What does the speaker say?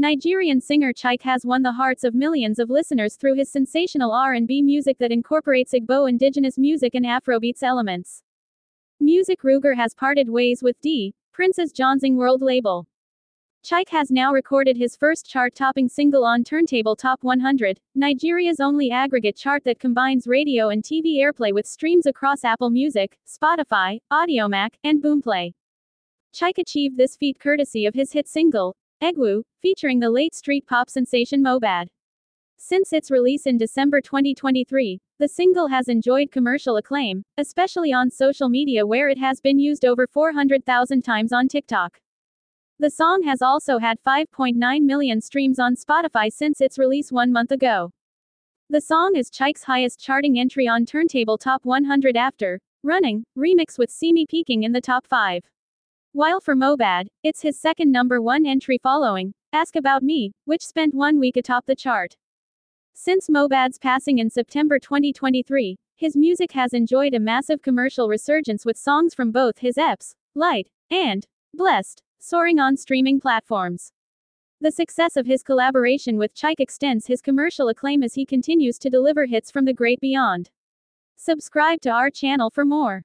Nigerian singer Chike has won the hearts of millions of listeners through his sensational R&B music that incorporates Igbo indigenous music and Afrobeats elements. Music Ruger has parted ways with D. Prince's Jonzing World label. Chike has now recorded his first chart-topping single on Turntable Top 100, Nigeria's only aggregate chart that combines radio and TV airplay with streams across Apple Music, Spotify, Audiomack, and Boomplay. Chike achieved this feat courtesy of his hit single, Egwu, featuring the late street pop sensation Mohbad. Since its release in December 2023, the single has enjoyed commercial acclaim, especially on social media where it has been used over 400,000 times on TikTok. The song has also had 5.9 million streams on Spotify since its release one month ago. The song is Chike's highest charting entry on Turntable Top 100 after Running, remix with Simi peaking in the top 5. While for Mohbad, it's his second number one entry following Ask About Me, which spent one week atop the chart. Since Mohbad's passing in September 2023, his music has enjoyed a massive commercial resurgence with songs from both his EPs, Light, and Blessed, soaring on streaming platforms. The success of his collaboration with Chike extends his commercial acclaim as he continues to deliver hits from the great beyond. Subscribe to our channel for more.